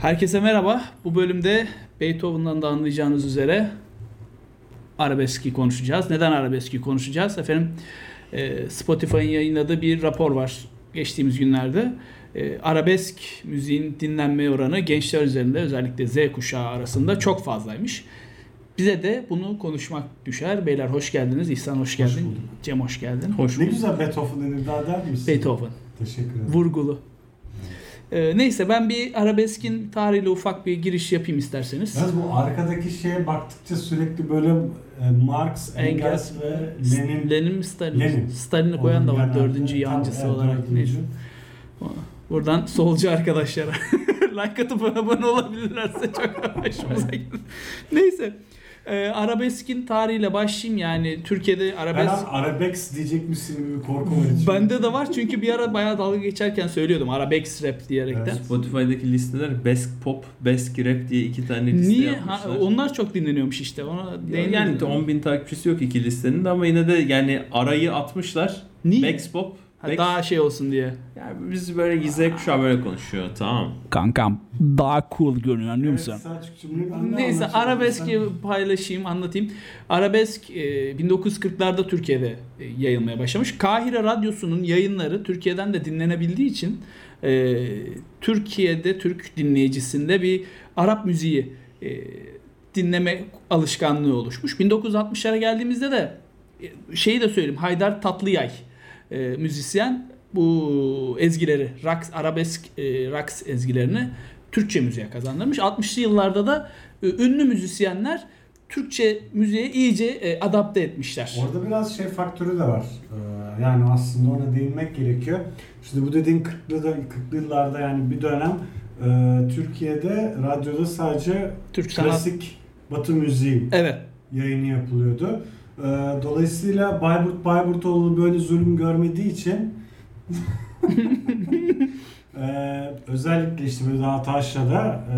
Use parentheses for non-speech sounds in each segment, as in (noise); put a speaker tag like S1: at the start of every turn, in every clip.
S1: Herkese merhaba. Bu bölümde Beethoven'dan da anlayacağınız üzere arabeski konuşacağız. Neden arabeski konuşacağız? Efendim e, Spotify'ın yayınladığı bir rapor var geçtiğimiz günlerde. E, arabesk müziğin dinlenme oranı gençler üzerinde özellikle Z kuşağı arasında çok fazlaymış. Bize de bunu konuşmak düşer. Beyler hoş geldiniz. İhsan hoş geldin.
S2: bulduk.
S1: Cem hoş geldin.
S3: Hoş
S2: Ne
S3: bulduk.
S2: güzel Beethoven denir daha der misin?
S1: Beethoven.
S2: Teşekkür ederim.
S1: Vurgulu. E, neyse ben bir arabeskin tarihiyle ufak bir giriş yapayım isterseniz.
S2: Yalnız bu arkadaki şeye baktıkça sürekli böyle e, Marx, Engels, ve Lenin
S1: Lenin mi Stalin?
S2: Lenin.
S1: Stalin'i koyan da var dördüncü yancısı
S2: evet,
S1: olarak.
S2: dördüncü.
S1: Neyse. Buradan solcu arkadaşlara (laughs) like atıp abone olabilirlerse çok hoşumuza gider. Neyse. Ee, arabeskin tarihiyle başlayayım yani Türkiye'de arabesk
S2: an Arabex diyecek misin gibi bir korku var içimde.
S1: bende de var çünkü bir ara bayağı dalga geçerken söylüyordum arabesk rap diyerekten.
S2: Evet.
S3: Spotify'daki listeler Best Pop, Best Rap diye iki tane liste
S1: Niye?
S3: yapmışlar.
S1: Ha, onlar çok dinleniyormuş işte. Ona
S3: yani
S1: değinmedim.
S3: 10 bin takipçisi yok iki listenin de ama yine de yani arayı atmışlar.
S1: Niye?
S3: Best Pop, Bex-
S1: daha şey olsun diye.
S3: Yani biz böyle Z kuşağı böyle konuşuyor tamam.
S1: Kankam daha cool görünüyor anlıyor
S2: ne
S1: Neyse arabeski paylaşayım anlatayım. Arabesk e, 1940'larda Türkiye'de e, yayılmaya başlamış. Kahire Radyosu'nun yayınları Türkiye'den de dinlenebildiği için e, Türkiye'de Türk dinleyicisinde bir Arap müziği e, dinleme alışkanlığı oluşmuş. 1960'lara geldiğimizde de e, şeyi de söyleyeyim Haydar Tatlıyay e, müzisyen bu ezgileri, raks, arabesk e, raks ezgilerini Türkçe müziğe kazandırmış. 60'lı yıllarda da e, ünlü müzisyenler Türkçe müziğe iyice e, adapte etmişler.
S2: Orada biraz şey faktörü de var. Ee, yani aslında ona değinmek gerekiyor. Şimdi bu dediğin 40'lı da 40'lı yıllarda yani bir dönem e, Türkiye'de radyoda sadece
S1: Türk sanat.
S2: klasik Batı müziği
S1: Evet.
S2: yayını yapılıyordu. Ee, dolayısıyla Bayburt Bayburtoğlu böyle zulüm görmediği için (laughs) (laughs) ee, özellikle işte böyle daha Taşra'da e,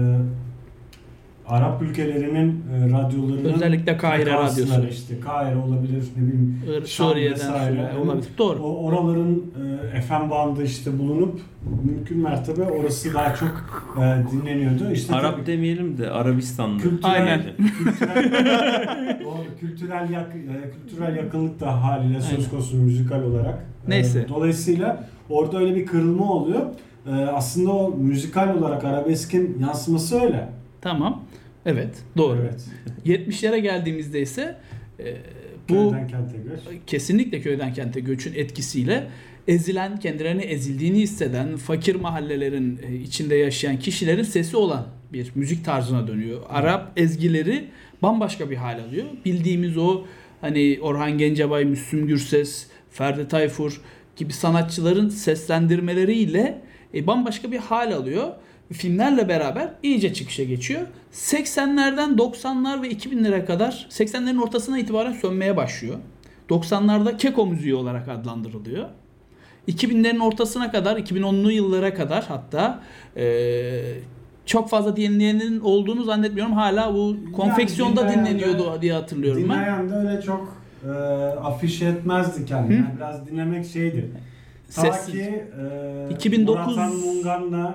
S2: Arap ülkelerinin e, radyolarının
S1: Özellikle Kahire Radyosu.
S2: işte Kahire olabilir ne bileyim
S1: Ir- Suriye'den
S2: vesaire.
S1: Suriye olabilir. Doğru.
S2: o oraların e, FM bandı işte bulunup mümkün mertebe orası daha çok e, dinleniyordu. İşte
S3: Arap
S2: tabii
S3: demeyelim de Arabistanlı.
S2: Kültürel-
S1: Aynen. (laughs)
S2: kültürel, doğru, kültürel, yak, e, kültürel yakınlık da haliyle söz konusu müzikal olarak. E,
S1: Neyse.
S2: Dolayısıyla orada öyle bir kırılma oluyor. E, Aslında o müzikal olarak arabeskin yansıması öyle.
S1: Tamam. Evet. Doğru.
S2: Evet. (laughs)
S1: 70'lere geldiğimizde ise e, bu
S2: Köyden kente göç.
S1: kesinlikle köyden kente göçün etkisiyle ezilen, kendilerini ezildiğini hisseden, fakir mahallelerin e, içinde yaşayan kişilerin sesi olan bir müzik tarzına dönüyor. Arap ezgileri bambaşka bir hal alıyor. Bildiğimiz o hani Orhan Gencebay, Müslüm Gürses, Ferdi Tayfur gibi sanatçıların seslendirmeleriyle e, bambaşka bir hal alıyor. Filmlerle beraber iyice çıkışa geçiyor. 80'lerden 90'lar ve 2000'lere kadar 80'lerin ortasına itibaren sönmeye başlıyor. 90'larda keko müziği olarak adlandırılıyor. 2000'lerin ortasına kadar, 2010'lu yıllara kadar hatta eee, çok fazla dinleyenin olduğunu zannetmiyorum. Hala bu konfeksiyonda
S2: de-
S1: dinleniyordu diye hatırlıyorum ben.
S2: Dinleyen de öyle çok e, afişe etmezdi kendini. Yani biraz dinlemek şeydi. Ta
S1: Sessiz.
S2: ki e,
S1: 2009
S2: Murat Mungan'la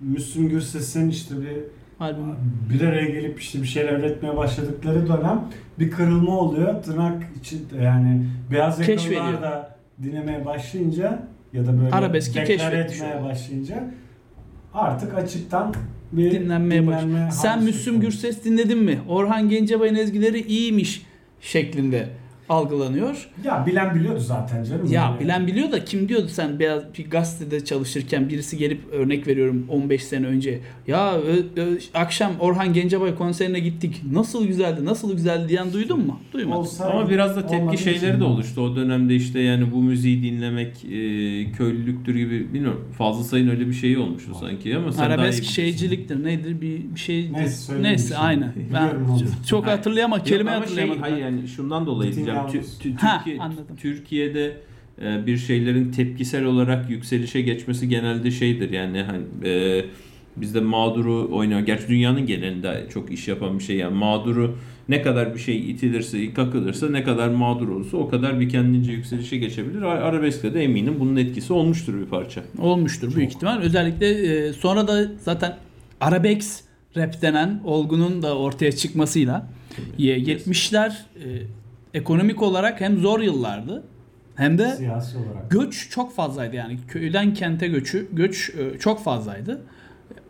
S2: Müslüm Gürses'in işte bir
S1: Albüm.
S2: bir araya gelip işte bir şeyler üretmeye başladıkları dönem bir kırılma oluyor. Tırnak için yani beyaz yakalılar da dinlemeye başlayınca ya da böyle
S1: Arabeski
S2: etmeye başlayınca artık açıktan bir
S1: dinlenmeye başlıyor.
S2: dinlenme
S1: Sen Müslüm. Gürses dinledin mi? Orhan Gencebay'ın ezgileri iyiymiş şeklinde algılanıyor.
S2: Ya bilen biliyordu zaten canım.
S1: Ya
S2: Yani.
S1: bilen biliyor da kim diyordu sen beyaz bir gazetede çalışırken birisi gelip örnek veriyorum 15 sene önce ya ö- ö- akşam Orhan Gencebay konserine gittik nasıl güzeldi nasıl güzeldi diyen duydun mu? Duymadın.
S2: Olsa-
S3: Ama biraz da tepki
S2: için
S3: şeyleri de oluştu. O dönemde işte yani bu müziği dinlemek e, köylülüktür gibi bilmiyorum. Fazla sayın öyle bir şey olmuştu sanki ama sen daha iyi
S1: Arabesk şeyciliktir nedir bir, bir şey
S2: Neyse,
S1: neyse
S2: şey.
S1: aynen. Ben çok- (laughs)
S3: Yok
S1: kelime
S3: ama
S1: hatırlayamadım.
S3: Şey, hayır yani şundan dolayı
S2: Bütün
S3: diyeceğim. Tü- tü-
S1: Ha,
S3: Türkiye,
S1: anladım.
S3: Türkiye'de e, bir şeylerin tepkisel olarak yükselişe geçmesi genelde şeydir yani hani e, bizde mağduru oynuyor. Gerçi dünyanın genelinde çok iş yapan bir şey yani mağduru ne kadar bir şey itilirse, kakılırsa ne kadar mağdur olursa o kadar bir kendince yükselişe geçebilir. Ar- Arabesk'te de eminim bunun etkisi olmuştur bir parça.
S1: Olmuştur büyük ihtimal. Özellikle e, sonra da zaten Arabex rap denen olgunun da ortaya çıkmasıyla ye- 70'ler e, ekonomik olarak hem zor yıllardı hem de
S2: Siyasi olarak.
S1: göç çok fazlaydı yani köyden kente göçü göç e, çok fazlaydı.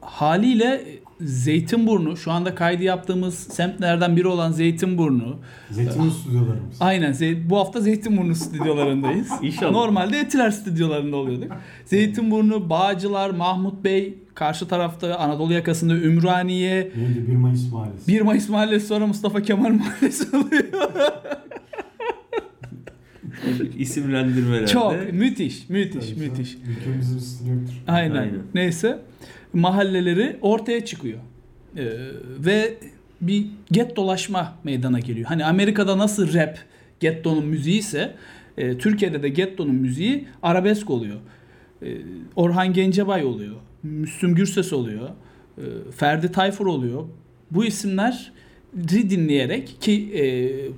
S1: Haliyle Zeytinburnu şu anda kaydı yaptığımız semtlerden biri olan Zeytinburnu.
S2: Zeytinli stüdyolarımız.
S1: Aynen bu hafta Zeytinburnu stüdyolarındayız. (laughs)
S3: İnşallah.
S1: Normalde Etiler stüdyolarında oluyorduk. Zeytinburnu, Bağcılar, Mahmut Bey, karşı tarafta Anadolu yakasında Ümraniye,
S2: Neydi? 1 Mayıs Mahallesi.
S1: 1 Mayıs Mahallesi sonra Mustafa Kemal Mahallesi oluyor. (laughs) (laughs)
S3: İsimlendirmelerde.
S1: Çok müthiş, müthiş,
S2: Tabii
S1: müthiş.
S2: Ülkemizin üstüne yoktur.
S1: Aynen.
S3: Aynen.
S1: Neyse mahalleleri ortaya çıkıyor. Ee, ve bir gettolaşma meydana geliyor. Hani Amerika'da nasıl rap gettonun müziği ise e, Türkiye'de de gettonun müziği arabesk oluyor. E, Orhan Gencebay oluyor. Müslüm Gürses oluyor. e, Ferdi Tayfur oluyor. Bu isimleri dinleyerek ki e,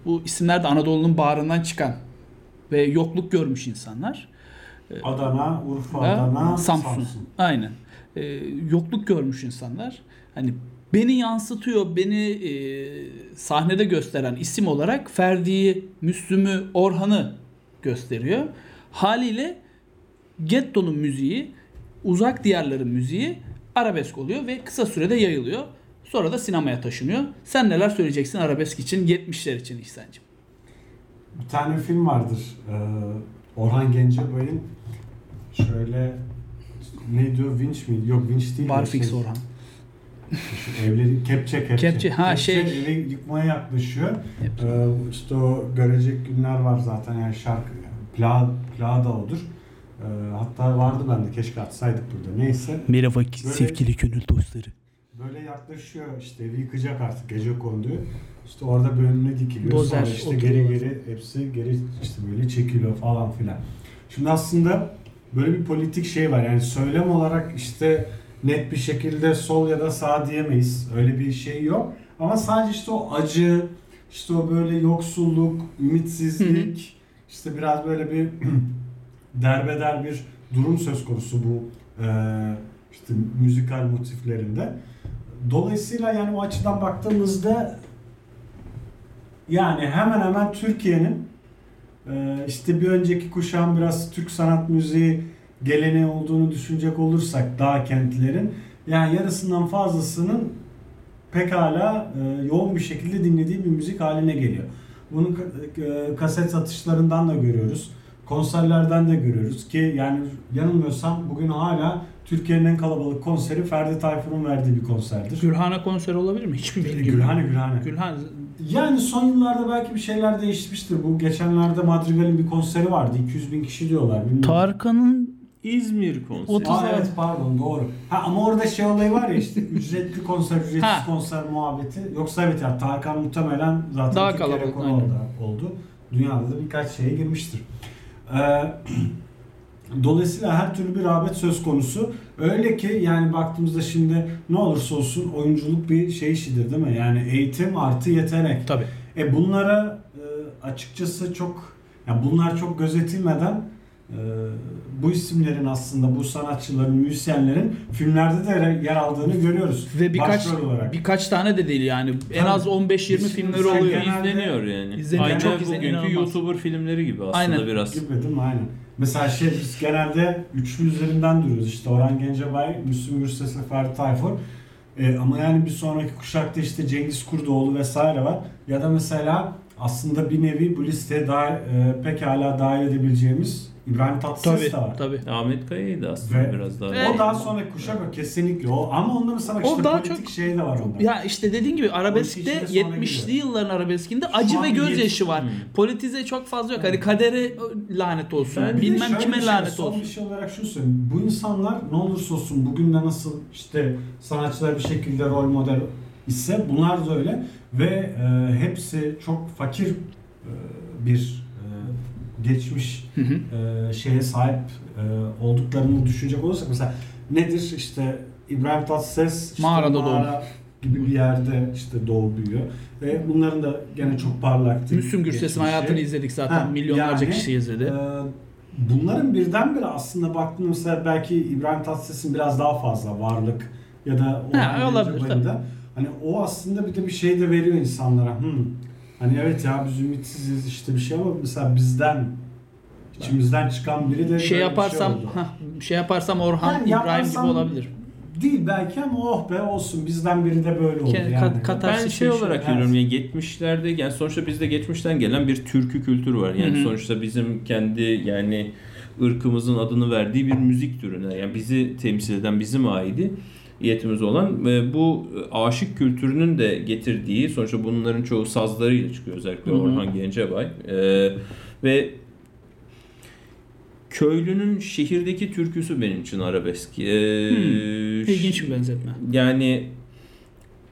S1: bu isimler de Anadolu'nun bağrından çıkan ve yokluk görmüş insanlar.
S2: Adana, Urfa, Adana,
S1: Samsun.
S2: Samsun.
S1: Aynen. Ee, yokluk görmüş insanlar. Hani beni yansıtıyor, beni e, sahnede gösteren isim olarak Ferdi'yi, Müslüm'ü, Orhan'ı gösteriyor. Haliyle Getto'nun müziği, uzak diyarların müziği arabesk oluyor ve kısa sürede yayılıyor. Sonra da sinemaya taşınıyor. Sen neler söyleyeceksin arabesk için, 70'ler için İhsan'cığım?
S2: Bir tane film vardır. Ee, Orhan Gencebay'ın şöyle ne diyor Vinç mi? Yok Vinç değil. de
S1: Barfix
S2: şey,
S1: Orhan.
S2: Şu evleri kepçe kepçe.
S1: Kepçe, ha, şey.
S2: evi yıkmaya yaklaşıyor.
S1: Hep.
S2: Ee, işte o görecek günler var zaten yani şarkı pla, pla da odur. Ee, hatta vardı bende keşke atsaydık burada. Neyse.
S1: Merhaba
S2: sevgili
S1: gönül dostları.
S2: Böyle yaklaşıyor işte evi yıkacak artık gece kondu. İşte orada bir önüne dikiliyor.
S1: Dozer
S2: Sonra işte
S1: oturuyor.
S2: geri geri hepsi geri işte böyle çekiliyor falan filan. Şimdi aslında böyle bir politik şey var. Yani söylem olarak işte net bir şekilde sol ya da sağ diyemeyiz. Öyle bir şey yok. Ama sadece işte o acı, işte o böyle yoksulluk, ümitsizlik, işte biraz böyle bir (clears throat) derbeder bir durum söz konusu bu eee, işte müzikal motiflerinde. Dolayısıyla yani o açıdan baktığımızda yani hemen hemen Türkiye'nin eee, işte bir önceki kuşağın biraz Türk sanat müziği geleneği olduğunu düşünecek olursak dağ kentlerin yani yarısından fazlasının pekala e, yoğun bir şekilde dinlediği bir müzik haline geliyor. Bunu e, kaset satışlarından da görüyoruz. Konserlerden de görüyoruz ki yani yanılmıyorsam bugün hala Türkiye'nin en kalabalık konseri Ferdi Tayfur'un verdiği bir konserdir.
S1: Gülhane konseri olabilir mi? Hiçbir bilgim yok.
S2: Gülhane Gülhane.
S1: Gülhane
S2: Yani son yıllarda belki bir şeyler değişmiştir. Bu geçenlerde Madrigal'in bir konseri vardı. 200 bin kişi diyorlar. Bilmiyorum.
S1: Tarkan'ın
S3: İzmir konseri.
S1: Otuz-
S2: Aa, evet pardon doğru. Ha, ama orada şey olayı var ya işte (laughs) ücretli konser, ücretsiz
S1: Ha.
S2: konser muhabbeti. Yoksa evet ya Tarkan muhtemelen zaten
S1: Daha
S2: Türkiye
S1: kalabalık, aynen.
S2: orada oldu. Dünyada da birkaç şeye girmiştir. Ee, (clears throat) dolayısıyla her türlü bir rağbet söz konusu. Öyle ki yani baktığımızda şimdi ne olursa olsun oyunculuk bir şey işidir değil mi? Yani eğitim artı yetenek.
S1: tabi.
S2: E bunlara e, açıkçası çok yani bunlar çok gözetilmeden e, bu isimlerin aslında bu sanatçıların, müzisyenlerin filmlerde de yer aldığını görüyoruz.
S1: Ve birkaç
S2: Başrol olarak.
S1: birkaç tane de değil yani. En az 15-20
S2: Biz
S1: filmleri oluyor.
S3: İzleniyor yani.
S1: İzleniyor, izleniyor,
S3: bugünkü
S1: inanılmaz.
S3: YouTuber filmleri gibi aslında
S1: Aynen.
S3: biraz.
S2: Gibi değil mi? Aynen. Mesela şey biz genelde üçlü üzerinden duruyoruz. İşte Orhan Gencebay, Müslüm Gürses ve Ferdi Tayfur. E, ama yani bir sonraki kuşakta işte Cengiz Kurdoğlu vesaire var. Ya da mesela aslında bir nevi bu listeye daha e, pekala dahil edebileceğimiz İbrahim Tatlıses
S1: Tabi
S2: de var.
S1: tabi.
S3: Ahmet Kaya'ydı aslında
S2: Ve-
S3: biraz daha.
S2: O daha sonraki kuşak o kesinlikle o. Ama onda mesela
S1: O
S2: işte
S1: daha
S2: politik
S1: çok-
S2: şey de var onda.
S1: Ya işte dediğin gibi arabeskte
S2: içinde sonra
S1: 70'li
S2: geliyor.
S1: yılların arabeskinde
S2: Şu
S1: acı ve gözyaşı
S2: yet-
S1: var.
S3: Hmm.
S1: Politize çok fazla yok. Hani kadere lanet olsun.
S3: De
S1: Bilmem kime
S2: şey,
S1: lanet
S2: son
S1: olsun.
S2: bir şey olarak şunu söyleyeyim. Bu insanlar ne olursa olsun bugün de nasıl işte sanatçılar bir şekilde rol model ise bunlar da öyle ve e, hepsi çok fakir e, bir e, geçmiş
S1: Hı hı.
S2: e, şeye sahip e, olduklarını düşünecek olursak mesela nedir işte İbrahim Tatlıses işte
S1: Mağarada
S2: mağara gibi bir yerde işte doğu büyüyor ve bunların da gene çok parlak
S1: Müslüm Gürses'in hayatını izledik zaten.
S2: Ha,
S1: Milyonlarca
S2: yani,
S1: kişi izledi.
S2: Ee, bunların birdenbire aslında baktığımda mesela belki İbrahim Tatlıses'in biraz daha fazla varlık ya da Orhan
S1: Ha, olabilir.
S2: Hani o aslında bir de bir şey de veriyor insanlara. Hmm. Hani evet ya biz ümitsiziz işte bir şey ama mesela bizden içimizden çıkan biri de bir
S1: şey yaparsam
S2: oldu.
S1: hah, şey yaparsam Orhan
S2: Yani
S1: İbrahim gibi olabilir.
S2: Değil belki ama oh be olsun bizden biri de böyle oldu yani.
S1: kat- kat-
S3: Ben şey
S1: şey
S3: olarak
S2: şu-
S3: görüyorum yani 70'lerde yani sonuçta bizde geçmişten gelen bir türkü kültürü var. Yani
S1: Hı hı.
S3: sonuçta bizim kendi yani ırkımızın adını verdiği bir müzik türüne yani bizi temsil eden bizim aidi yetimiz olan ve bu aşık kültürünün de getirdiği sonuçta bunların çoğu sazlarıyla çıkıyor özellikle
S1: Hı hı.
S3: Orhan Gencebay Ee, ve köylünün şehirdeki türküsü benim için arabesk. Ee,
S1: İlginç bir benzetme.
S3: yani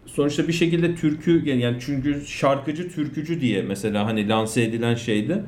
S3: sonuçta bir şekilde türkü yani çünkü şarkıcı türkücü diye mesela hani lanse edilen şeyde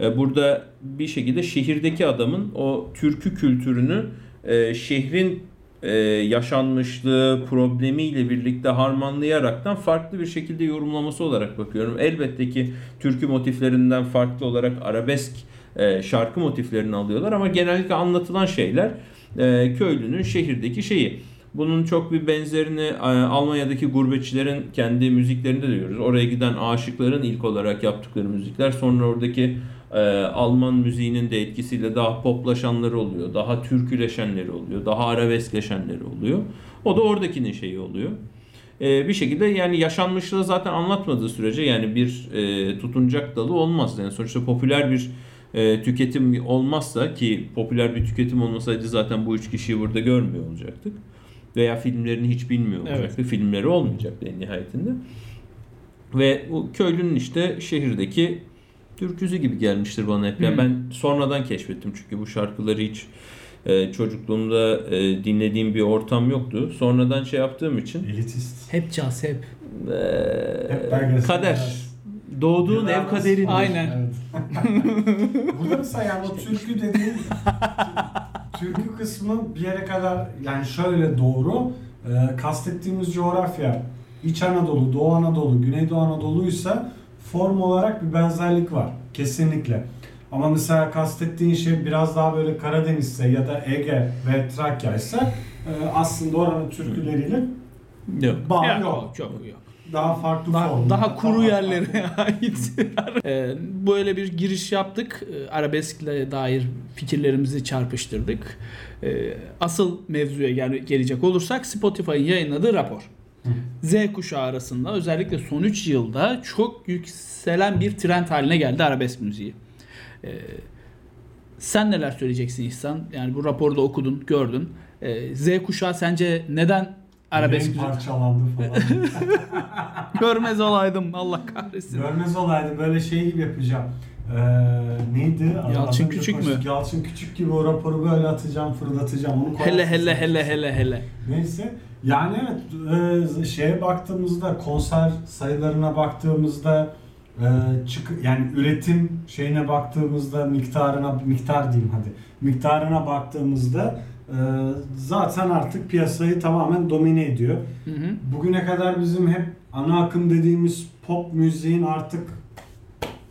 S3: e, burada bir şekilde şehirdeki adamın o türkü kültürünü e, şehrin e, yaşanmışlığı problemiyle birlikte harmanlayaraktan farklı bir şekilde yorumlaması olarak bakıyorum. Elbette ki türkü motiflerinden farklı olarak arabesk e, şarkı motiflerini alıyorlar ama genellikle anlatılan şeyler e, köylünün şehirdeki şeyi. Bunun çok bir benzerini e, Almanya'daki gurbetçilerin kendi müziklerinde de görüyoruz. Oraya giden aşıkların ilk olarak yaptıkları müzikler sonra oradaki e, Alman müziğinin de etkisiyle daha poplaşanları oluyor. Daha türküleşenleri oluyor. Daha arabeskleşenleri oluyor. O da oradakinin şeyi oluyor. E, bir şekilde yani yaşanmışlığı zaten anlatmadığı sürece yani bir e, tutunacak dalı olmaz. Yani sonuçta popüler bir e, tüketim olmazsa ki popüler bir tüketim olmasaydı zaten bu üç kişiyi burada görmüyor olacaktık. Veya filmlerini hiç bilmiyor
S1: Evet.
S3: olacaktı. Filmleri olmayacaktı en nihayetinde. Ve bu köylünün işte şehirdeki türküsü gibi gelmiştir bana hep. Yani
S1: Hmm.
S3: ben sonradan keşfettim çünkü bu şarkıları hiç e, çocukluğumda e, dinlediğim bir ortam yoktu. Sonradan şey yaptığım için
S2: Elitist.
S1: Hep caz hep.
S3: e,
S2: Hep belgesel.
S3: kader. Doğduğun ev kaderin.
S1: Aynen.
S2: Evet. (laughs) Burada mesela yani o türkü dediğin türkü kısmı bir yere kadar yani şöyle doğru e, kastettiğimiz coğrafya İç Anadolu, Doğu Anadolu, Güneydoğu Anadolu'ysa form olarak bir benzerlik var. Kesinlikle. Ama mesela kastettiğin şey biraz daha böyle Karadeniz'se ya da Ege ve Trakya ise e, aslında oranın türküleriyle
S3: Yok.
S2: bağ
S1: Yok,
S2: yok.
S1: Çok yok.
S2: Daha farklı
S1: Daha,
S2: formda.
S1: daha kuru
S2: Daha-
S1: yerlere (laughs) ait. Ee, böyle bir giriş yaptık. Ee, Arabeskle dair fikirlerimizi çarpıştırdık. Ee, asıl mevzuya gel- gelecek olursak Spotify'ın yayınladığı rapor. Z kuşağı arasında özellikle son 3 yılda çok yükselen bir trend haline geldi arabesk müziği. Ee, sen neler söyleyeceksin İhsan? Yani bu raporda okudun, gördün. Ee, Z kuşağı sence neden arabesk müziği?
S2: parçalandı falan. (laughs)
S1: Görmez olaydım Allah kahretsin.
S2: Görmez olaydı böyle şey gibi yapacağım. Ee, neydi?
S1: Yalçın
S2: önce
S1: Küçük mü?
S2: Yalçın Küçük gibi o raporu böyle atacağım, fırlatacağım. Onu
S1: Hele hele hele hele hele.
S2: Neyse. Yani evet e, şeye baktığımızda konser sayılarına baktığımızda e, çık yani üretim şeyine baktığımızda miktarına miktar diyeyim hadi miktarına baktığımızda e, zaten artık piyasayı tamamen domine ediyor.
S1: Hı hı.
S2: Bugüne kadar bizim hep ana akım dediğimiz pop müziğin artık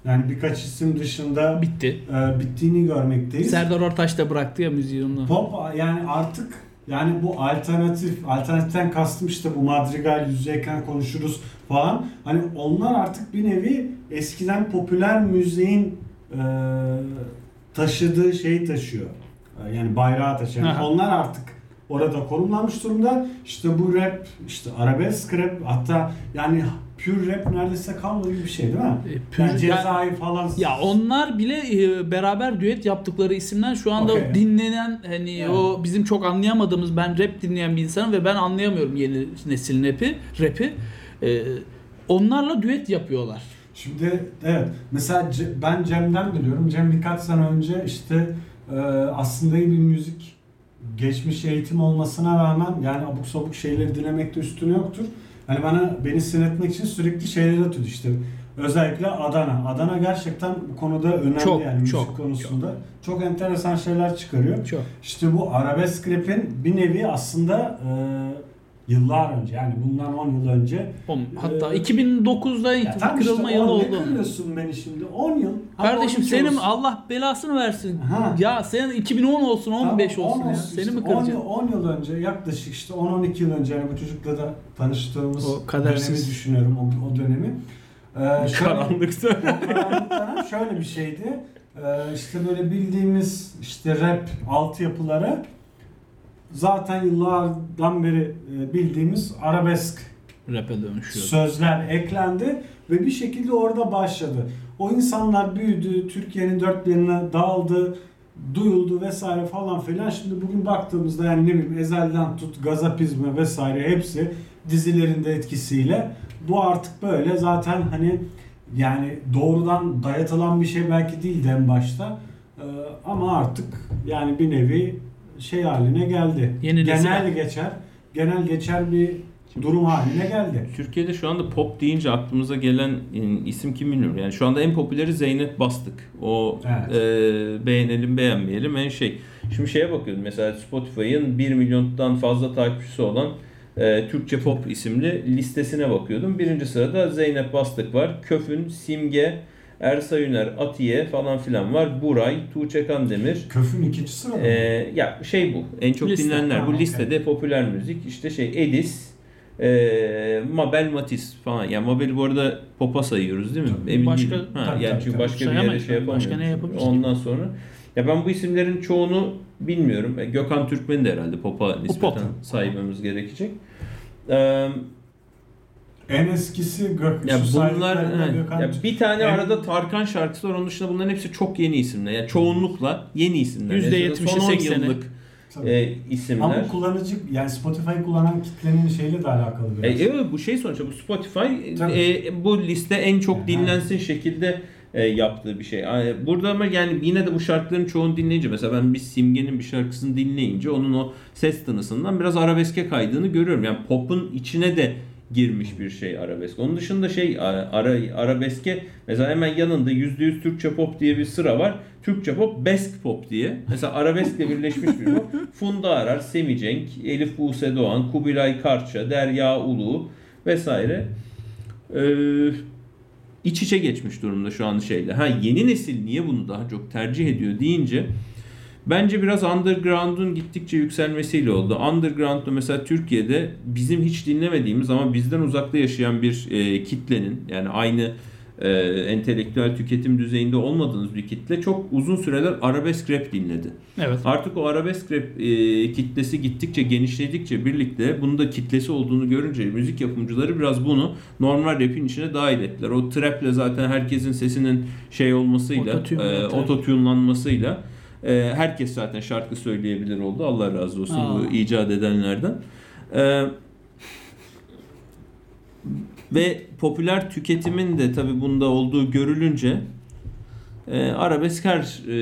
S2: yani birkaç isim dışında
S1: Bitti.
S2: e, bittiğini görmekteyiz.
S1: Serdar Ortaç da bıraktı ya müziği onu.
S2: Pop yani artık yani bu alternatif, alternatiften kastım işte bu madrigal yüzeyken konuşuruz falan. Hani onlar artık bir nevi eskiden popüler müziğin e, taşıdığı şeyi taşıyor. Yani bayrağı taşıyor. Yani onlar artık orada konumlanmış durumda. İşte bu rap, işte arabesk rap hatta yani pure rap neredeyse kalmadı gibi bir şey değil mi?
S1: E, pür-
S2: yani cezayı falan.
S1: Ya onlar bile e, beraber düet yaptıkları isimden şu anda
S2: Okey.
S1: dinlenen hani
S2: Yani.
S1: o bizim çok anlayamadığımız ben rap dinleyen bir insanım ve ben anlayamıyorum yeni neslin rapi. Rapi. E, onlarla düet yapıyorlar.
S2: Şimdi evet mesela ben Cem'den biliyorum. Cem birkaç sene önce işte e, aslında iyi bir müzik geçmiş eğitim olmasına rağmen yani abuk sabuk şeyleri dinlemekte üstüne yoktur. Hani bana beni sinir etmek için sürekli şeyleri atıyordu işte. Özellikle Adana. Adana gerçekten bu konuda önemli
S1: Çok,
S2: yani müzik
S1: çok,
S2: konusunda. Çok. enteresan şeyler çıkarıyor.
S1: Çok.
S2: İşte bu arabesk rap'in bir nevi aslında Yıllar önce yani bundan 10 yıl önce.
S1: Oğlum, Hatta
S2: Ee,
S1: 2009'da
S2: Ya işte
S1: kırılma
S2: on-
S1: yılı
S2: ne
S1: oldu.
S2: kırıyorsun beni şimdi? 10 yıl.
S1: Kardeşim
S2: 12
S1: senin
S2: olsun.
S1: Allah belasını versin.
S2: Ha.
S1: Ya senin 2010 olsun, 15
S2: Tamam,
S1: olsun
S2: 10
S1: ya.
S2: işte,
S1: Seni mi
S2: 10
S1: kıracaksın?
S2: yıl, 10 yıl önce yaklaşık işte 10-12 yıl önce yani bu çocukla da tanıştığımız
S1: O kadersiz.
S2: dönemi düşünüyorum o, o dönemi. Ee, şöyle-
S3: Karanlıkta.
S2: o şöyle bir şeydi. Ee, işte böyle bildiğimiz işte rap altyapıları zaten yıllardan beri e, bildiğimiz arabesk
S1: Rap'e dönüşüyor.
S2: sözler eklendi ve bir şekilde orada başladı. O insanlar büyüdü, Türkiye'nin dört bir yanına dağıldı, duyuldu vesaire falan filan. Şimdi bugün baktığımızda yani ne bileyim Ezel'den tut, Gazapizme vesaire hepsi dizilerinde etkisiyle bu artık böyle zaten hani yani doğrudan dayatılan bir şey belki değildi en başta. Ee, ama artık yani bir nevi şey haline geldi.
S1: Yeni nesil-
S2: genel geçer, genel geçer bir durum haline geldi.
S3: Türkiye'de şu anda pop deyince aklımıza gelen e, isim kim bilmiyorum. Yani şu anda en popüleri Zeynep Bastık. O
S2: Evet.
S3: e, beğenelim beğenmeyelim en şey. Şimdi şeye bakıyorum mesela Spotify'ın 1 milyondan fazla takipçisi olan e, Türkçe pop isimli listesine bakıyordum. Birinci sırada Zeynep Bastık var. Köfün, Simge, Ersa Üner, Atiye falan filan var. Buray, Tuğçe Kandemir.
S2: Köfün ikinci sırada mı?
S3: Ee, ya şey bu. En çok
S1: Liste.
S3: dinlenenler.
S2: Ha,
S3: bu
S2: okey.
S3: listede popüler müzik. işte şey Edis, e, Mabel Matiz falan. Yani Mabel'i bu arada popa sayıyoruz değil mi?
S2: Tabii.
S3: Emin
S1: Başka-
S3: değilim. Ha,
S2: Tabii,
S3: yani
S2: tabii,
S3: çünkü
S2: tabii.
S3: başka bir yere şey
S1: tabii. Başka
S3: yapamıyoruz.
S1: ne yapabiliriz ki?
S3: Ondan sonra ya ben bu isimlerin çoğunu bilmiyorum. E, Gökhan Türkmen'i de herhalde popa nispeten
S1: pop.
S3: saymamız gerekecek. Ee,
S2: En eskisi Gök.
S3: ya bunlar he, ya bir tane
S2: En-
S3: arada Tarkan şarkısı var. Onun dışında bunların hepsi çok yeni isimler. Yani çoğunlukla yeni isimler.
S1: %70'i,
S3: Son 10
S1: 80'i.
S3: yıllık
S2: Tabii.
S3: e, isimler.
S2: Ama kullanıcı yani Spotify kullanan kitlenin şeyle de alakalı
S3: E,
S2: biraz.
S3: evet bu şey sonuçta bu Spotify
S2: Tabii.
S3: e, bu liste en çok dinlensin şekilde e, yaptığı bir şey. E, Burada ama yani yine de bu şarkıların çoğunu dinleyince mesela ben bir Simge'nin bir şarkısını dinleyince onun o ses tınısından biraz arabeske kaydığını görüyorum. Yani pop'un içine de girmiş bir şey arabesk. Onun dışında şey ara, ara- arabeske mesela hemen yanında %100 Türkçe pop diye bir sıra var. Türkçe pop besk pop diye. Mesela arabeskle birleşmiş bir pop. (laughs) Funda Arar, Semi Cenk, Elif Buse Doğan, Kubilay Karça, Derya Ulu vesaire. Ee, iç içe geçmiş durumda şu an şeyle. Ha yeni nesil niye bunu daha çok tercih ediyor deyince bence biraz underground'un gittikçe yükselmesiyle oldu. Underground'da mesela Türkiye'de bizim hiç dinlemediğimiz ama bizden uzakta yaşayan bir e, kitlenin yani aynı e, entelektüel tüketim düzeyinde olmadığınız bir kitle çok uzun süreler arabesk rap dinledi.
S1: Evet.
S3: Artık o arabesk rap e, kitlesi gittikçe genişledikçe birlikte bunun da kitlesi olduğunu görünce müzik yapımcıları biraz bunu normal rap'in içine dahil ettiler. O trap'le zaten herkesin sesinin şey olmasıyla, e, ototune'lanmasıyla e, herkes zaten şarkı söyleyebilir oldu. Allah razı olsun
S1: Aa.
S3: bu icat edenlerden. E, ve popüler tüketimin de tabi bunda olduğu görülünce e, arabesk her e,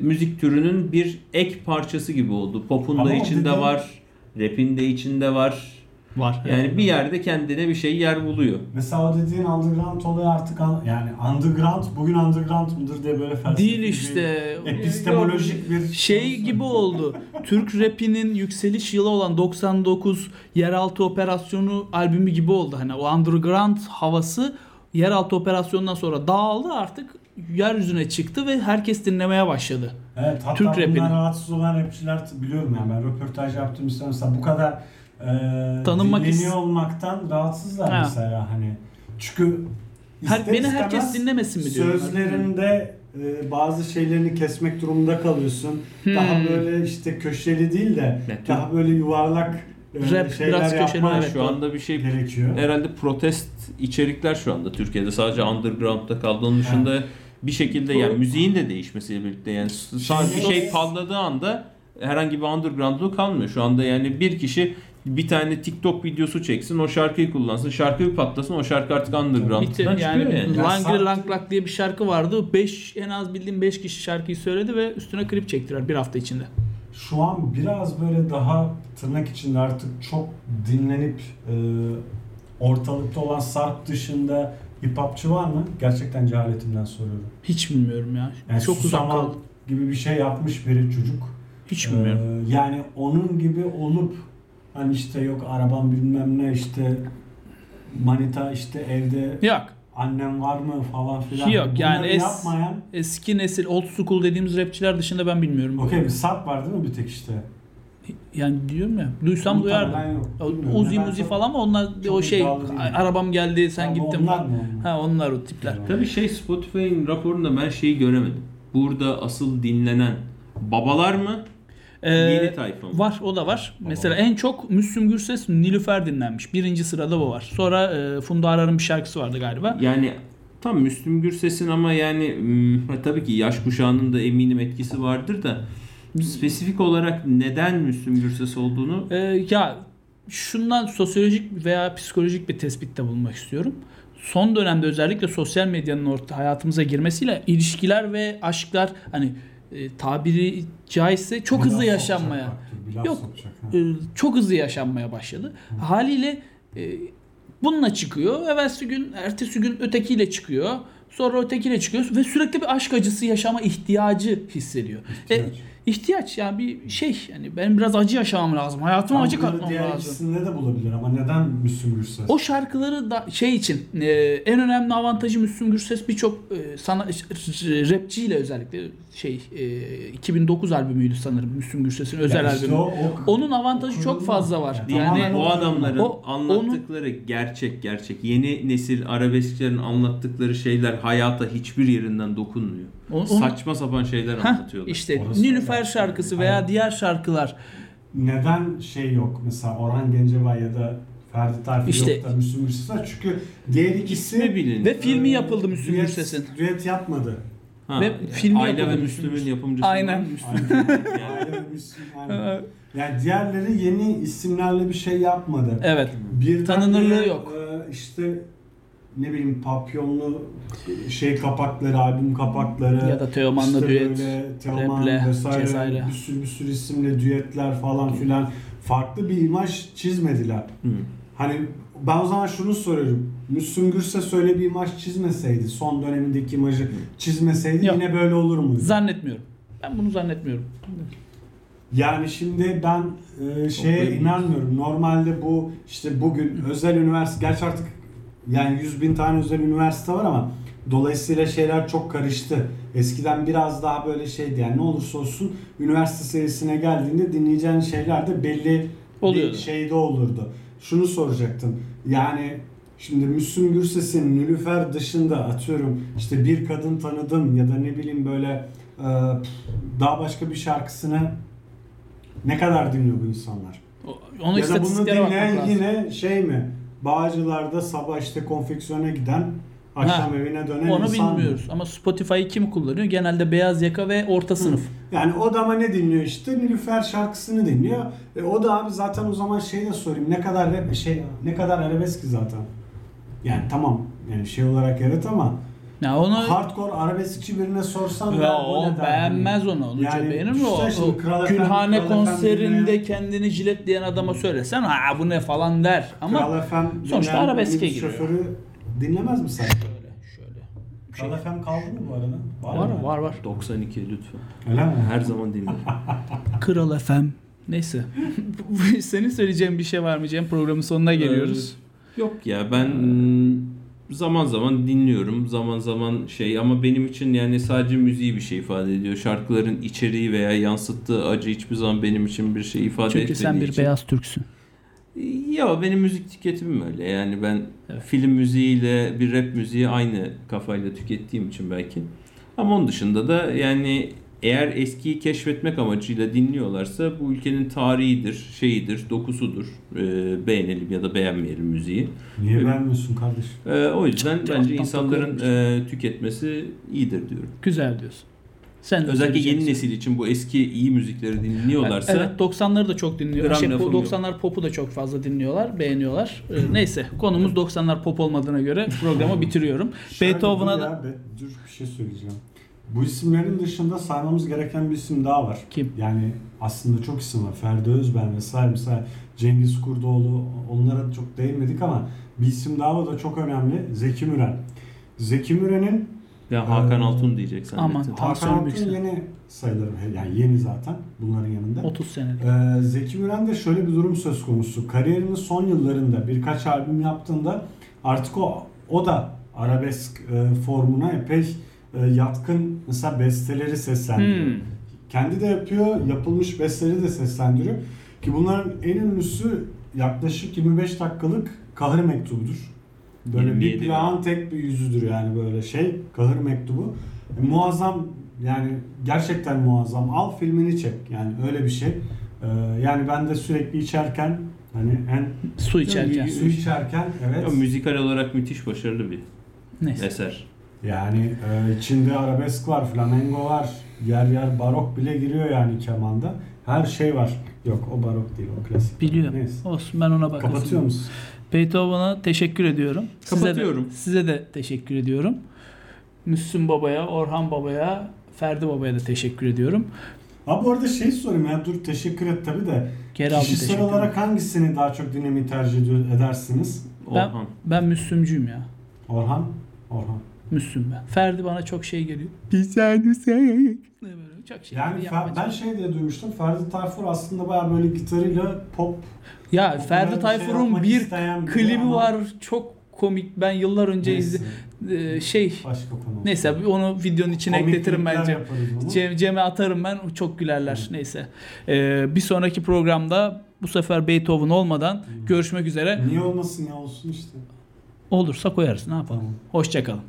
S3: müzik türünün bir ek parçası gibi oldu. Pop'un da içinde
S2: dediğin-
S3: var, rap'in de içinde var.
S1: Var.
S3: Yani bir yerde kendine bir şey yer buluyor.
S2: Mesela o dediğin underground olayı artık an- yani underground bugün underground mıdır diye böyle felsefi
S1: Değil
S2: bir-
S1: işte.
S2: epistemolojik bir
S1: Şey gibi oldu. Türk rapinin yükseliş yılı olan 99 Yeraltı Operasyonu albümü gibi oldu. Hani o underground havası Yeraltı Operasyonundan sonra dağıldı artık yeryüzüne çıktı ve herkes dinlemeye başladı.
S2: Evet hatta
S1: Türk
S2: bundan
S1: rapini.
S2: rahatsız olan rapçiler biliyorum yani ben röportaj yaptım işte mesela bu kadar e,
S1: Tanınmak
S2: dinleniyor
S1: is-
S2: olmaktan rahatsızlar
S1: Ha.
S2: mesela hani çünkü
S1: Her, beni herkes dinlemesin mi diyorlar.
S2: Sözlerinde e, bazı şeylerini kesmek durumunda kalıyorsun.
S1: Hmm.
S2: Daha böyle işte köşeli değil de
S3: Türk-
S2: daha böyle yuvarlak e,
S1: Rap,
S2: şeyler
S1: biraz köşeli, evet.
S3: Şu anda bir şey
S2: gerekiyor.
S3: herhalde protest içerikler şu anda Türkiye'de sadece underground'da kaldı. Onun dışında bir şekilde yani müziğin de değişmesiyle birlikte yani sadece bir
S2: Şey-
S3: patladığı anda herhangi bir underground'luğu kalmıyor. Şu anda yani bir kişi bir tane TikTok videosu çeksin, o şarkıyı kullansın, şarkı bir patlasın, o şarkı artık underground'dan
S1: Bitti.
S3: çıkıyor
S1: Yani,
S3: yani.
S2: Saat-
S1: Lang Lang diye bir şarkı vardı. 5 en az bildiğim 5 kişi şarkıyı söyledi ve üstüne klip çektiler bir hafta içinde.
S2: Şu an biraz böyle daha tırnak içinde artık çok dinlenip e, ortalıkta olan Sarp dışında hip hopçı var mı? Gerçekten cehaletimden soruyorum.
S1: Hiç bilmiyorum ya.
S2: Yani
S1: Çok uzak kaldım.
S2: gibi bir şey yapmış biri çocuk.
S1: Hiç bilmiyorum.
S2: Ee, yani onun gibi olup Hani işte yok arabam bilmem ne işte manita işte evde
S1: Yok.
S2: annem var mı falan filan.
S1: Yok, yani
S2: Bunları
S1: es-
S2: yapmayan
S1: Eski nesil old school dediğimiz rapçiler dışında ben bilmiyorum.
S2: okey bir sap var değil mi bir tek işte?
S1: Yani diyorum ya. Duysam
S2: Muhtemelen
S1: duyardım.
S2: yok.
S1: Uzi muzi falan mı onlar o şey arabam geldi sen
S2: Ama
S1: gittin
S2: onlar mı?
S1: Ha onlar o tipler.
S2: Tamam.
S3: Tabii şey Spotify'ın raporunda ben şeyi göremedim. Burada asıl dinlenen babalar mı?
S1: Ee,
S3: Yeni tayfa mı?
S1: Var o da var. Mesela en çok Müslüm Gürses Nilüfer dinlenmiş. Birinci sırada o var. Sonra e, Funda Arar'ın bir şarkısı vardı galiba.
S3: Yani tam Müslüm Gürses'in ama yani hmm, tabii ki yaş kuşağının da eminim etkisi vardır da spesifik olarak neden Müslüm Gürses olduğunu
S1: Ee, ya şundan sosyolojik veya psikolojik bir tespitte bulunmak istiyorum. Son dönemde özellikle sosyal medyanın orta hayatımıza girmesiyle ilişkiler ve aşklar hani e, tabiri caizse çok
S2: Bir
S1: hızlı yaşanmaya.
S2: sokacak bak, bir laf
S1: Yok.
S2: sokacak,
S1: e, çok hızlı yaşanmaya başladı. Haliyle e, bununla çıkıyor. Evvelsi gün, ertesi gün ötekiyle çıkıyor. Sonra ötekiyle çıkıyor ve sürekli bir aşk acısı yaşama ihtiyacı hissediyor. E,
S2: İhtiyaç.
S1: yani bir şey yani benim biraz acı yaşamam lazım. Hayatıma acı katmam
S2: diğer
S1: lazım.
S2: ikisinde de bulabilir ama neden Müslüm Gürses?
S1: O şarkıları da şey için e, en önemli avantajı Müslüm Gürses birçok e, sana rapçiyle özellikle şey e, 2009 albümüydü sanırım Müslüm Gürses'in özel
S2: işte
S1: albümü.
S2: o- o-
S1: Onun avantajı çok
S2: Kurulma.
S1: fazla var.
S2: Ya
S1: Yani
S2: tamamen
S3: o adamların
S1: O-
S3: anlattıkları gerçek gerçek. Yeni nesil arabeskçilerin anlattıkları şeyler hayata hiçbir yerinden dokunmuyor.
S1: O- onu-
S3: Saçma sapan şeyler
S1: Heh,
S3: anlatıyorlar.
S1: işte
S2: Orası
S1: Nilüfer şarkısı veya
S2: Aynen.
S1: diğer şarkılar
S2: neden şey yok mesela Orhan Gencebay ya da Ferdi Tayfur
S1: İşte-
S2: yok da Müslüm Gürses var çünkü diğer ikisi
S3: İsmi bilin.
S1: ve filmi
S2: e,
S1: yapıldı Müslüm Gürses'in.
S2: Düet yapmadı.
S3: Ha,
S1: ve filmi
S3: Aile
S1: yapıldı
S3: ve
S1: Müslüm
S3: Müslüm'ün yapımcısı.
S1: Aynen.
S3: Müslüm. Yani
S2: Aile ve Müslüm, aynen. Yani diğerleri yeni isimlerle bir şey yapmadı.
S1: Evet.
S2: Bir
S1: Tanınırlığı yok.
S2: işte ne bileyim papyonlu şey kapakları, albüm kapakları.
S1: Ya da Teoman'la
S2: işte
S1: düet,
S2: böyle Teoman
S1: raple,
S2: vesaire
S1: vesaire.
S2: bir sürü bir sürü isimle düetler falan filan farklı bir imaj çizmediler.
S3: Hı.
S2: Hani ben o zaman şunu soruyorum. Müslüm Gürses öyle bir imaj çizmeseydi, son dönemindeki imajı çizmeseydi
S1: Yok.
S2: yine böyle olur muydu?
S1: Zannetmiyorum. Ben bunu zannetmiyorum.
S2: Yani şimdi ben e, şeye inanmıyorum. Normalde bu işte bugün özel üniversite, gerçi artık yani 100 bin tane özel üniversite var ama dolayısıyla şeyler çok karıştı. Eskiden biraz daha böyle şeydi yani ne olursa olsun üniversite seviyesine geldiğinde dinleyeceğin şeyler de belli
S1: Oluyordu.
S2: bir şeyde olurdu. Şunu soracaktım. Yani şimdi Müslüm Gürses'in Nülüfer dışında atıyorum işte bir kadın tanıdım ya da ne bileyim böyle e, daha başka bir şarkısını ne kadar dinliyor bu insanlar?
S1: Onu
S2: ya da bunu dinleyen yine şey mi? Bağcılar'da sabah işte konfeksiyona giden akşam
S1: Ha,
S2: evine dönen
S1: Onu
S2: insan mı?
S1: bilmiyoruz ama Spotify'ı kim kullanıyor? Genelde beyaz yaka ve orta sınıf.
S2: Yani o da ama ne dinliyor işte? Nilüfer şarkısını dinliyor. E, o da abi zaten o zaman şey de sorayım. Ne kadar rap, şey ne kadar arabesk ki zaten. Yani tamam yani şey olarak evet ama
S1: Ya onu
S2: hardcore arabeskçi birine sorsan
S1: ya
S2: da
S1: o
S2: ne
S1: beğenmez onu. Onu
S2: Yani
S1: beğenir mi o? o
S2: Kral
S1: Gülhane konserinde kendini jiletleyen adama söylesen ha bu ne falan der. Ama
S2: Kral FM
S1: sonuçta arabeske giriyor.
S2: şoförü dinlemez mi sen?
S1: şöyle şöyle.
S2: Kral FM kaldı mı bu arada?
S1: Var
S2: mı?
S1: var var.
S3: 92 lütfen.
S2: Öyle mi?
S3: Her zaman dinlerim. (laughs)
S1: Kral FM. Neyse. (laughs) Senin söyleyeceğin bir şey var mı Cem? Programın sonuna geliyoruz.
S3: Yok ya ben zaman zaman dinliyorum. Zaman zaman şey ama benim için yani sadece müziği bir şey ifade ediyor. Şarkıların içeriği veya yansıttığı acı hiçbir zaman benim için bir şey ifade
S1: Çünkü
S3: etmediği
S1: sen bir
S3: için.
S1: beyaz Türksün.
S3: Ya benim müzik tüketimim öyle. Yani ben
S1: Evet.
S3: film müziğiyle bir rap müziği aynı kafayla tükettiğim için belki. Ama onun dışında da yani eğer eskiyi keşfetmek amacıyla dinliyorlarsa bu ülkenin tarihidir, şeyidir, dokusudur. Ee, beğenelim ya da beğenmeyelim müziği.
S2: Niye beğenmiyorsun kardeş?
S3: Ee, o yüzden
S1: Çok
S3: bence insanların e, tüketmesi iyidir diyorum.
S1: Güzel diyorsun. Sen
S3: Özellikle yeni nesil için bu eski iyi müzikleri dinliyorlarsa
S1: Evet 90'ları da çok dinliyor.
S3: Gram
S1: Şey,
S3: lafım
S1: bu
S3: yok.
S1: 90'lar popu da çok fazla dinliyorlar, beğeniyorlar. Ee, neyse konumuz 90'lar pop olmadığına göre programı (laughs) bitiriyorum. Beethoven'a da
S2: be- dur bir şey söyleyeceğim. Bu isimlerin dışında saymamız gereken bir isim daha var.
S1: Kim?
S2: Yani aslında çok isim var. Ferdi Özben vesaire mesela Cengiz Kurdoğlu onlara çok değinmedik ama bir isim daha var da çok önemli. Zeki Müren. Zeki Müren'in
S3: Ya Hakan
S2: Ee,
S3: Altun diyecek
S1: aman.
S3: zannettim.
S2: Hakan
S1: Tansiyon
S2: Altun yeni sayılır. Yani yeni zaten bunların yanında.
S1: 30 senelik.
S2: Ee, Zeki Müren'de şöyle bir durum söz konusu. Kariyerinin son yıllarında birkaç albüm yaptığında artık o o da arabesk e, formuna epey e, yatkın mesela besteleri seslendiriyor.
S1: Hmm.
S2: Kendi de yapıyor, yapılmış besteleri de seslendiriyor. Ki bunların en ünlüsü yaklaşık 25 dakikalık Kahır Mektubu'dur. Böyle
S3: 27
S2: bir plağın tek bir yüzüdür yani böyle şey Kahır Mektubu. E, muazzam yani gerçekten muazzam. Al filmini çek yani öyle bir şey. Ee, yani ben de sürekli içerken hani en
S1: Su içerken.
S2: su içerken evet.
S3: Ya, müzikal olarak müthiş başarılı bir
S1: Neyse.
S3: eser.
S2: Yani e, içinde arabesk var, flamengo var, yer yer barok bile giriyor yani kemanda. Her şey var. Yok o barok değil o klasik.
S1: Biliyorum.
S2: Neyse.
S1: Olsun ben ona bakasın.
S2: Kapatıyor musun?
S1: Beethoven'a teşekkür ediyorum.
S3: Kapatıyorum.
S1: Size de, size de teşekkür ediyorum. Müslüm Baba'ya, Orhan Baba'ya, Ferdi Baba'ya da teşekkür ediyorum.
S2: Ha bu arada şey sorayım ya dur teşekkür et tabi de.
S1: Geri
S2: Kişisel olarak hangisini daha çok dinlemeyi tercih edersiniz?
S3: Orhan.
S1: Ben Müslümcüyüm ya.
S2: Orhan? Orhan.
S1: Müslüm ben. Ferdi bana çok şey geliyor. Bir saniye sen. Böyle Çok şey
S2: Yani Fer- ben şey diye duymuştum. Ferdi Tayfur aslında bayağı böyle gitarıyla pop
S1: Ya Ferdi
S2: bir şey
S1: Tayfur'un bir
S2: isteyen biri
S1: klibi
S2: ama-
S1: var çok komik. Ben yıllar önce
S2: Neyse,
S1: izle şey
S2: Başka konu.
S1: neyse onu videonun içine
S2: Komik
S1: ekletirim bence. Cem, Cem'e atarım ben çok gülerler neyse. Ee, bir sonraki programda bu sefer Beethoven olmadan görüşmek üzere.
S2: Niye olmasın ya olsun işte.
S1: Olursa koyarız ne yapalım.
S2: Tamam.
S1: Hoşçakalın.